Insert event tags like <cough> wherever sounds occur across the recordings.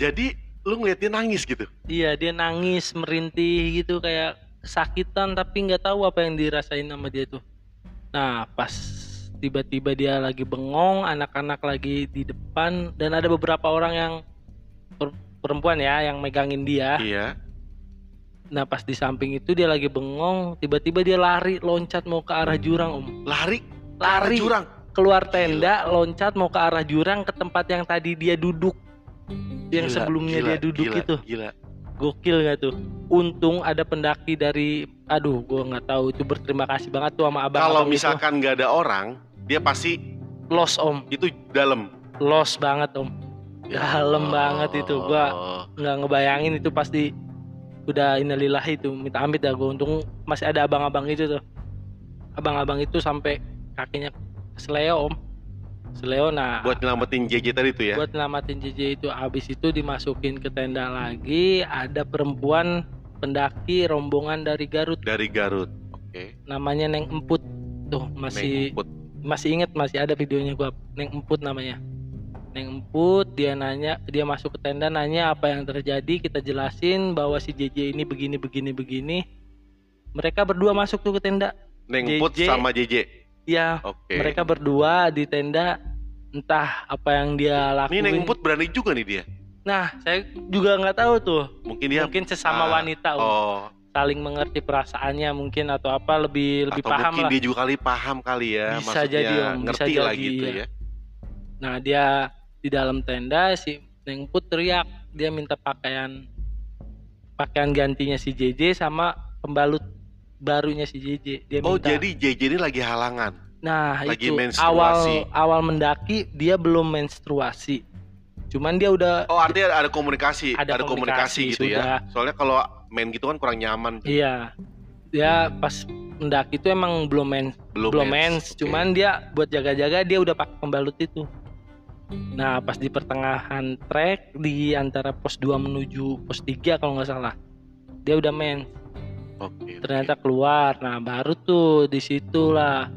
Jadi lu ngeliat dia nangis gitu. Iya dia nangis merintih gitu kayak kesakitan tapi nggak tahu apa yang dirasain sama dia tuh. Nah pas tiba-tiba dia lagi bengong, anak-anak lagi di depan dan ada beberapa orang yang per- perempuan ya yang megangin dia. Iya. Nah pas di samping itu dia lagi bengong, tiba-tiba dia lari loncat mau ke arah jurang om. Lari ke arah Lari jurang. keluar tenda, loncat mau ke arah jurang ke tempat yang tadi dia duduk. Yang Gila, sebelumnya gila, dia duduk gila, itu. Gila. Gokil gak tuh? Untung ada pendaki dari aduh gua nggak tahu itu berterima kasih banget tuh sama abang Kalau misalkan nggak ada orang, dia pasti los om, itu dalam. los banget om. Dalam banget itu, Oh. nggak ngebayangin itu pasti udah innalillahi itu minta amit dah gua untung masih ada abang-abang itu tuh. Abang-abang itu sampai kakinya seleo om. Seleo nah buat nyelamatin JJ tadi tuh ya. buat nyelamatin JJ itu habis itu dimasukin ke tenda lagi ada perempuan pendaki rombongan dari Garut Dari Garut. Oke. namanya Neng Emput tuh masih Neng Emput. masih inget masih ada videonya gua Neng Emput namanya Neng Emput dia nanya dia masuk ke tenda nanya apa yang terjadi kita jelasin bahwa si JJ ini begini begini begini mereka berdua masuk tuh ke tenda Neng Put JJ. sama JJ. Ya Oke. mereka berdua di tenda entah apa yang dia Ini lakuin Neng Put berani juga nih dia. Nah, saya juga nggak tahu tuh. Mungkin dia mungkin sesama ah, wanita oh saling mengerti perasaannya mungkin atau apa lebih lebih atau paham mungkin lah. dia juga kali paham kali ya Bisa maksudnya jadi, Om, bisa ngerti lah jadi, gitu iya. ya. Nah, dia di dalam tenda si Neng Put teriak, dia minta pakaian pakaian gantinya si JJ sama pembalut barunya si JJ. Dia Oh minta. jadi JJ ini lagi halangan. Nah, lagi itu menstruasi. awal awal mendaki dia belum menstruasi. Cuman dia udah Oh artinya ada komunikasi, Ada ada, komunikasi, komunikasi, gitu sudah. ya. Soalnya kalau main gitu kan kurang nyaman. Iya. Dia pas mendaki itu emang belum mens, Belum, belum mens. mens, Oke. cuman dia buat jaga-jaga dia udah pakai pembalut itu. Nah, pas di pertengahan trek di antara pos 2 menuju pos 3 kalau nggak salah. Dia udah mens. Oke. Ternyata keluar. Nah, baru tuh di situlah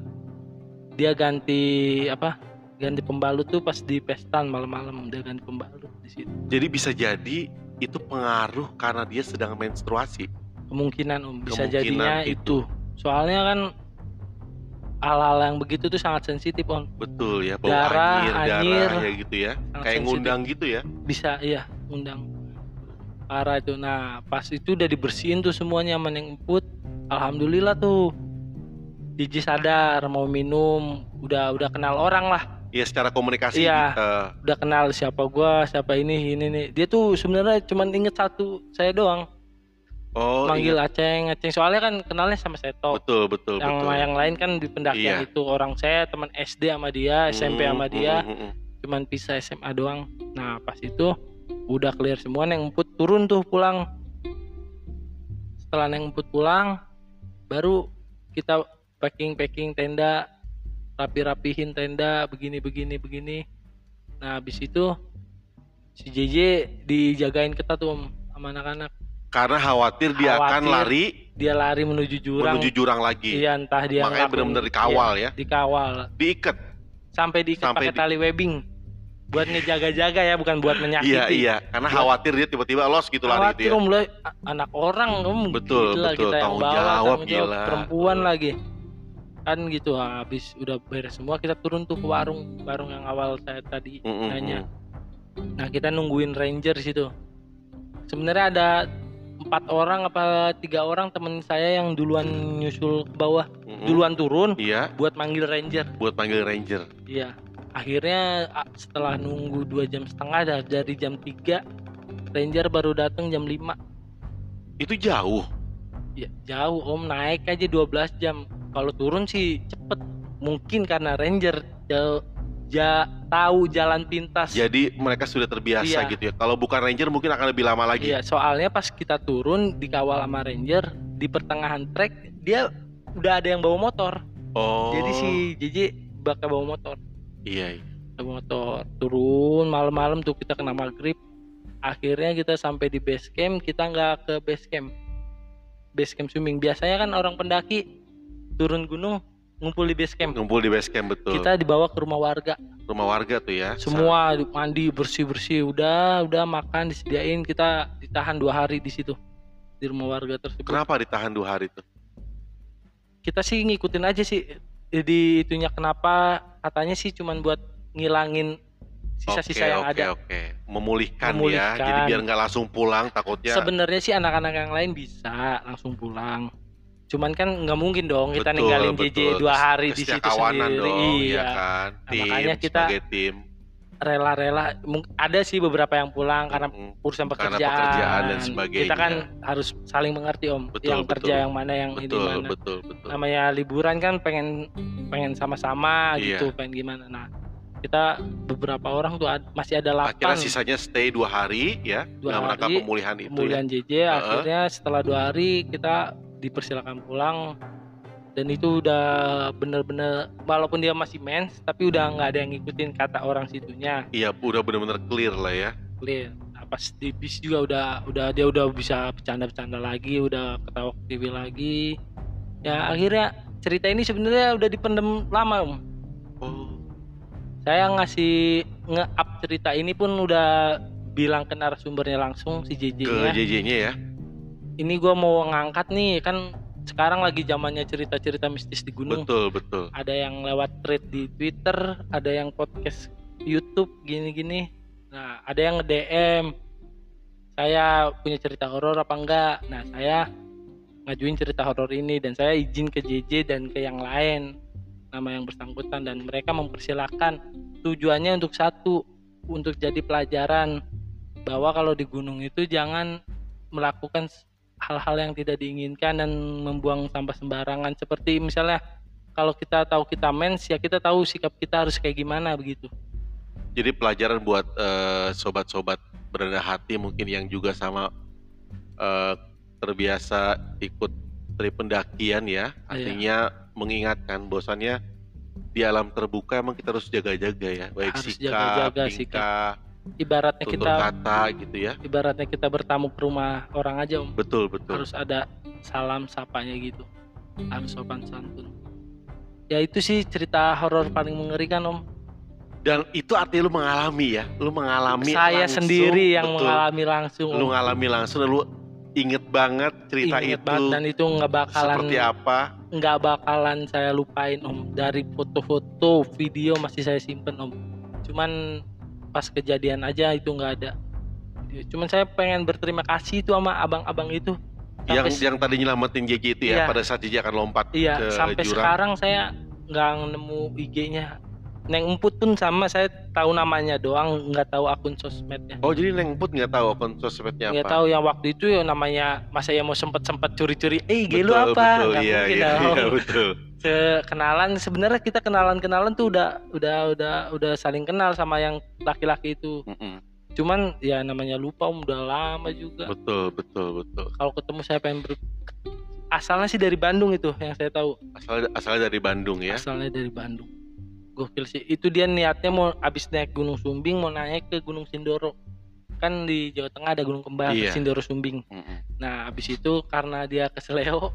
dia ganti apa? Ganti pembalut tuh pas di pestan malam-malam dia ganti pembalut di situ. Jadi bisa jadi itu pengaruh karena dia sedang menstruasi. Kemungkinan Om bisa Kemungkinan jadinya itu. itu. Soalnya kan hal-hal yang begitu tuh sangat sensitif Om. Betul ya, bau Darah, anyir, anyir. darah ya gitu ya. Sangat Kayak sensitif. ngundang gitu ya. Bisa iya undang. Parah itu. Nah, pas itu udah dibersihin tuh semuanya sama yang emput. Alhamdulillah tuh. Jiji sadar mau minum, udah udah kenal orang lah. Ya secara komunikasi Iya. eh, Udah kenal siapa gua, siapa ini, ini nih. Dia tuh sebenarnya cuman inget satu, saya doang. oh Manggil ingat. Aceng, Aceng. Soalnya kan kenalnya sama Seto. betul betul yang betul. yang lain kan di pendakian Iya. itu orang saya teman SD sama dia, SMP Hmm, sama dia, hmm, hmm, hmm. cuman pisah SMA doang. Nah, pas itu udah clear semua yang emput turun tuh pulang. Setelah yang emput pulang, baru kita packing-packing tenda, rapi-rapihin tenda, begini begini begini. Nah, habis itu si JJ dijagain ketat tuh sama anak-anak. Karena khawatir dia akan Khawatir lari Dia lari menuju jurang. menuju jurang lagi. Iya, entah dia Makanya benar-benar dikawal iya, ya. Dikawal. Diikat. Sampai diikat Sampai pakai di- tali webbing. Buat ngejaga-jaga ya, bukan buat menyakiti. Iya iya, karena Buat- khawatir dia tiba-tiba los gitu lari gitu Khawatir ya. om lah, a- anak orang om Betul, gila, betul. kita yang Tanggung bawa jawab, tanggung jawab. gila. perempuan Betul. lagi kan gitu habis udah beres semua kita turun tuh ke warung warung yang awal saya tadi Mm, mm, nanya mm. nah kita nungguin ranger situ sebenarnya ada empat orang apa tiga orang temen saya yang duluan nyusul ke bawah Mm, mm. duluan turun Iya, buat manggil ranger buat panggil ranger. Iya. Akhirnya setelah nunggu dua jam setengah dari jam 3 Ranger baru datang jam 5 Itu jauh. Ya jauh om naik aja 12 jam Kalau turun sih cepet Mungkin karena Ranger jauh ja, tahu jalan pintas Jadi mereka sudah terbiasa Iya. gitu ya. Kalau bukan ranger mungkin akan lebih lama lagi. Iya soalnya pas kita turun dikawal sama Ranger Di pertengahan trek dia udah ada yang bawa motor Oh. Jadi si JJ bakal bawa motor Iya. iya. Motor turun malam-malam tuh kita kena maghrib akhirnya kita sampai di base camp kita nggak ke base camp base camp swimming biasanya kan orang pendaki turun gunung ngumpul di base camp Ngumpul di base camp betul. kita dibawa ke rumah warga rumah warga tuh ya. semua mandi bersih bersih udah udah makan disediain kita ditahan dua hari di situ di rumah warga tersebut Kenapa ditahan dua hari tuh? kita sih ngikutin aja sih di itunya kenapa katanya sih cuman buat ngilangin sisa-sisa Oke, yang oke, ada Oke, memulihkan, ya. Memulihkan. Jadi biar nggak langsung pulang takutnya. sebenarnya sih anak-anak yang lain bisa langsung pulang cuman kan nggak mungkin dong kita Betul, ninggalin betul. JJ dua hari di situ sendiri dong, iya ya kan. Nah, Tim, makanya kita- tim. Rela-rela ada sih beberapa yang pulang karena Mm, urusan Karena pekerjaan, pekerjaan dan sebagainya. kita kan harus saling mengerti om Betul, yang betul. kerja yang mana yang ini betul, mana betul, betul. namanya liburan kan pengen pengen sama-sama Iya. gitu pengen gimana nah kita beberapa orang tuh ad- masih ada Akhirnya lapan sisanya stay dua hari ya, Dua dalam rangka pemulihan itu ya. kemudian JJ akhirnya setelah dua hari kita dipersilakan pulang dan itu udah bener-bener walaupun dia masih mens tapi udah nggak ada yang ngikutin kata orang situnya. Iya, udah benar-benar clear lah ya. clear. Nah, pas di bis juga udah udah dia udah bisa bercanda-bercanda lagi udah ketawa ke TV lagi. Ya akhirnya cerita ini sebenarnya udah dipendem lama om. Oh, saya ngasih nge-up cerita ini pun udah bilang ke narasumbernya langsung si JJ ke nya JJ-nya ya. ini gua mau ngangkat nih kan sekarang lagi zamannya cerita-cerita mistis di gunung Betul, betul. ada yang lewat thread di Twitter, ada yang podcast YouTube gini-gini. Nah, ada yang nge-DM saya punya cerita horor apa enggak. Nah, saya ngajuin cerita horor ini dan saya izin ke JJ dan ke yang lain nama yang bersangkutan dan mereka mempersilahkan tujuannya untuk satu untuk jadi pelajaran bahwa kalau di gunung itu jangan melakukan hal-hal yang tidak diinginkan dan membuang sampah sembarangan. Seperti misalnya kalau kita tahu kita mens ya kita tahu sikap kita harus kayak gimana begitu. Jadi pelajaran buat eh, sobat-sobat berendah hati mungkin yang juga sama eh, terbiasa ikut trip pendakian ya. Artinya mengingatkan bahwasannya di alam terbuka emang kita harus jaga-jaga ya, baik Harus sikap, jaga-jaga tingkah, ibaratnya tutur kita kata gitu ya. ibaratnya kita bertamu ke rumah orang aja om Betul, betul. harus ada salam sapanya gitu harus sopan santun ya itu sih cerita horor paling mengerikan om Dan itu artinya lu mengalami ya, lu mengalami saya langsung, sendiri yang betul. mengalami langsung Lu om. ngalami langsung, dan lu inget banget cerita Ingat itu banget dan itu nggak bakalan seperti apa. nggak bakalan saya lupain om dari foto-foto video masih saya simpen om cuman pas kejadian aja itu nggak ada cuman saya pengen berterima kasih itu sama abang-abang itu Yang Sampai- yang tadi nyelamatin JJ itu ya, Iya. pada saat JJ akan lompat iya ke sampai jurang. sekarang saya nggak nemu IG-nya Neng Emput pun sama saya tahu namanya doang nggak tahu akun sosmednya Oh jadi Neng Put nggak tahu akun sosmednya nggak apa? tahu yang waktu itu ya namanya masa ya mau sempet sempet curi-curi eh Betul, apa Betul, Nggak iya, mungkin iya, dong. iya, betul. Kenalan sebenarnya kita kenalan kenalan tuh udah udah udah udah saling kenal sama yang laki-laki itu Mm-mm. cuman ya namanya lupa om udah lama juga Betul, betul, betul. kalau ketemu saya pengen ber... asalnya sih dari Bandung itu yang saya tahu Asal asalnya dari Bandung ya. asalnya dari Bandung gokil sih itu dia niatnya mau abis naik Gunung Sumbing mau naik ke Gunung Sindoro kan di Jawa Tengah ada Gunung Kembar Iya. Sindoro Sumbing Mm-mm. nah abis itu karena dia keseleo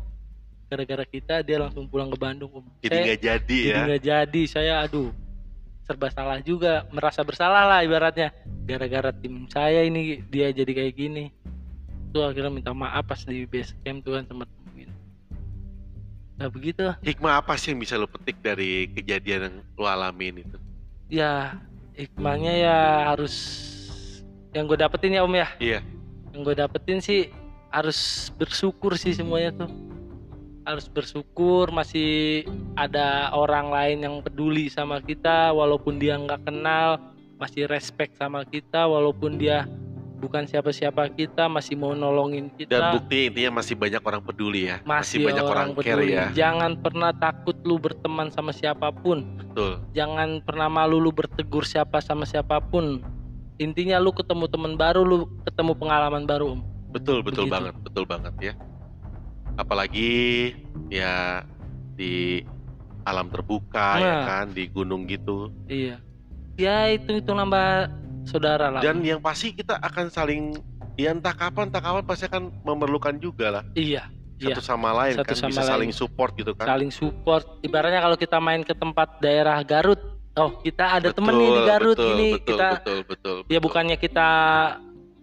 gara-gara kita dia langsung pulang ke Bandung om Jadi nggak jadi jadi ya. nggak jadi. Saya aduh serba salah juga. Merasa bersalah lah ibaratnya. Gara-gara tim saya ini dia jadi kayak gini. Tuh akhirnya minta maaf pas di base camp tuh kan sempat nemuin nah begitu. Hikmah apa sih yang bisa lo petik dari kejadian yang lo alamin itu? ya hikmahnya ya harus yang gue dapetin ya om ya? Iya. yang gue dapetin sih harus bersyukur sih semuanya tuh harus bersyukur masih ada orang lain yang peduli sama kita walaupun dia nggak kenal masih respect sama kita walaupun dia bukan siapa-siapa kita masih mau nolongin Dan kita bukti intinya masih banyak orang peduli ya. masih, banyak orang, care peduli ya. jangan pernah takut lu berteman sama siapa pun Betul. jangan pernah malu lu bertegur siapa sama siapa pun intinya lu ketemu teman baru lu ketemu pengalaman baru om Betul, betul Begitu. banget, betul banget ya. Apalagi ya di alam terbuka ya Nah. kan, di gunung gitu. iya ya itu itu nambah saudara lah Dan yang pasti kita akan saling ya entah kapan entah kapan pasti akan memerlukan juga lah iya iya satu sama lain Satu kan sama bisa lain. saling support gitu kan. saling support ibaratnya kalau kita main ke tempat daerah Garut oh kita ada temen nih di Garut betul, ini betul, kita betul, betul, ya betul. bukannya kita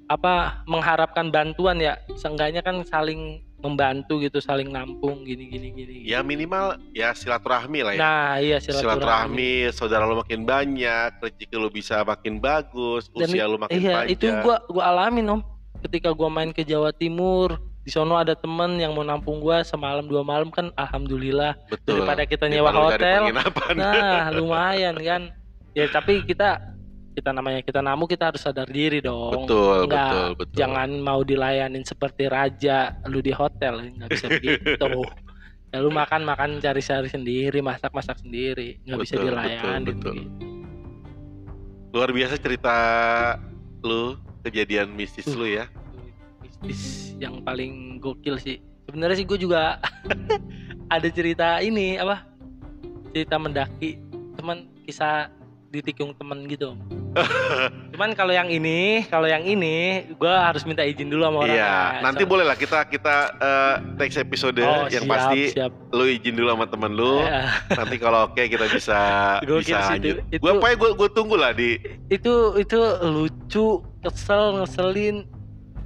apa mengharapkan bantuan ya seenggaknya kan saling membantu gitu saling nampung gini gini gini ya minimal ya silaturahmi lah ya. Nah iya silaturahmi, silaturahmi saudara lu makin banyak rezeki lu bisa makin bagus Dan usia lu makin iya panjang. itu gua gua alamin om. Ketika gua main ke Jawa Timur di sono ada temen yang mau nampung gua semalam dua malam kan alhamdulillah. Betul. Daripada kita nyewa hotel. nah lumayan kan. Ya tapi kita kita namanya kita namu kita harus sadar diri dong betul Nggak, betul betul jangan mau dilayanin seperti raja lu di hotel nggak bisa begitu <laughs> ya lu makan makan cari cari sendiri masak masak sendiri nggak bisa Betul, dilayanin betul, betul. begitu. luar biasa cerita lu kejadian mistis Uh. lu ya mistis yang paling gokil sih sebenarnya sih gue juga <laughs> ada cerita ini apa cerita mendaki teman kisah ditikung temen gitu. Om. <laughs> cuman kalau yang ini kalau yang ini gue harus minta izin dulu sama orang. Iya nanti So- boleh lah kita kita eh, next episode Oh, yang siap, pasti siap. lu izin dulu sama temen lu. Ya, <laughs> nanti kalau oke kita bisa <laughs> Gokil bisa lanjut. gue apa gue gue tunggu lah di itu itu lucu kesel ngeselin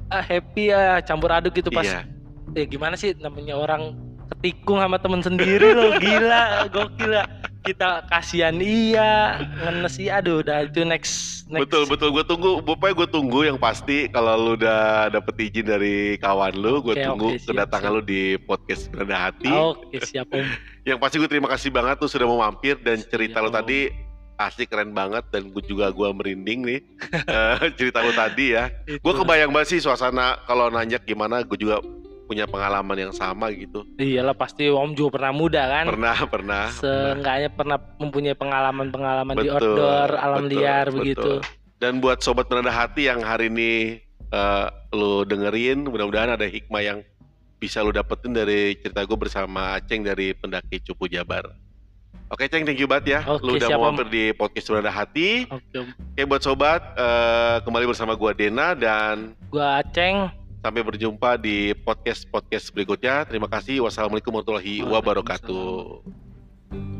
ah, happy ya campur aduk gitu pas iya. Ya gimana sih namanya orang ketikung sama temen sendiri loh gila gokil ya kita kasihan iya ngenes iya. Aduh udah itu next next. Betul betul. Gue tunggu pokoknya gue tunggu yang pasti kalau lu udah dapet izin dari kawan lu gue Oke, tunggu siap, kedatangan siap. lu di podcast Beranda Hati. Oke siap om. <laughs> Yang pasti gue terima kasih banget tuh sudah mau mampir dan cerita lu tadi asli keren banget dan gue juga gue merinding nih <laughs> Eh, cerita lu tadi ya. Gue kebayang banget sih suasana kalau nanya gimana gue juga punya pengalaman yang sama gitu iyalah pasti om juga pernah muda kan pernah pernah seenggaknya pernah mempunyai pengalaman-pengalaman di outdoor alam betul, liar betul. begitu dan buat sobat penanda hati yang hari ini eh, lu dengerin mudah-mudahan ada hikmah yang bisa lu dapetin dari cerita gue bersama Aceng dari pendaki Cupu Jabar Oke Ceng, thank you banget ya. Oke, lu udah mau Om. mampir di podcast Penanda Hati. oke om Oke buat sobat, eh, kembali bersama gua Dena dan gua aceng Sampai berjumpa di podcast-podcast berikutnya. Terima kasih. Wassalamualaikum warahmatullahi wabarakatuh.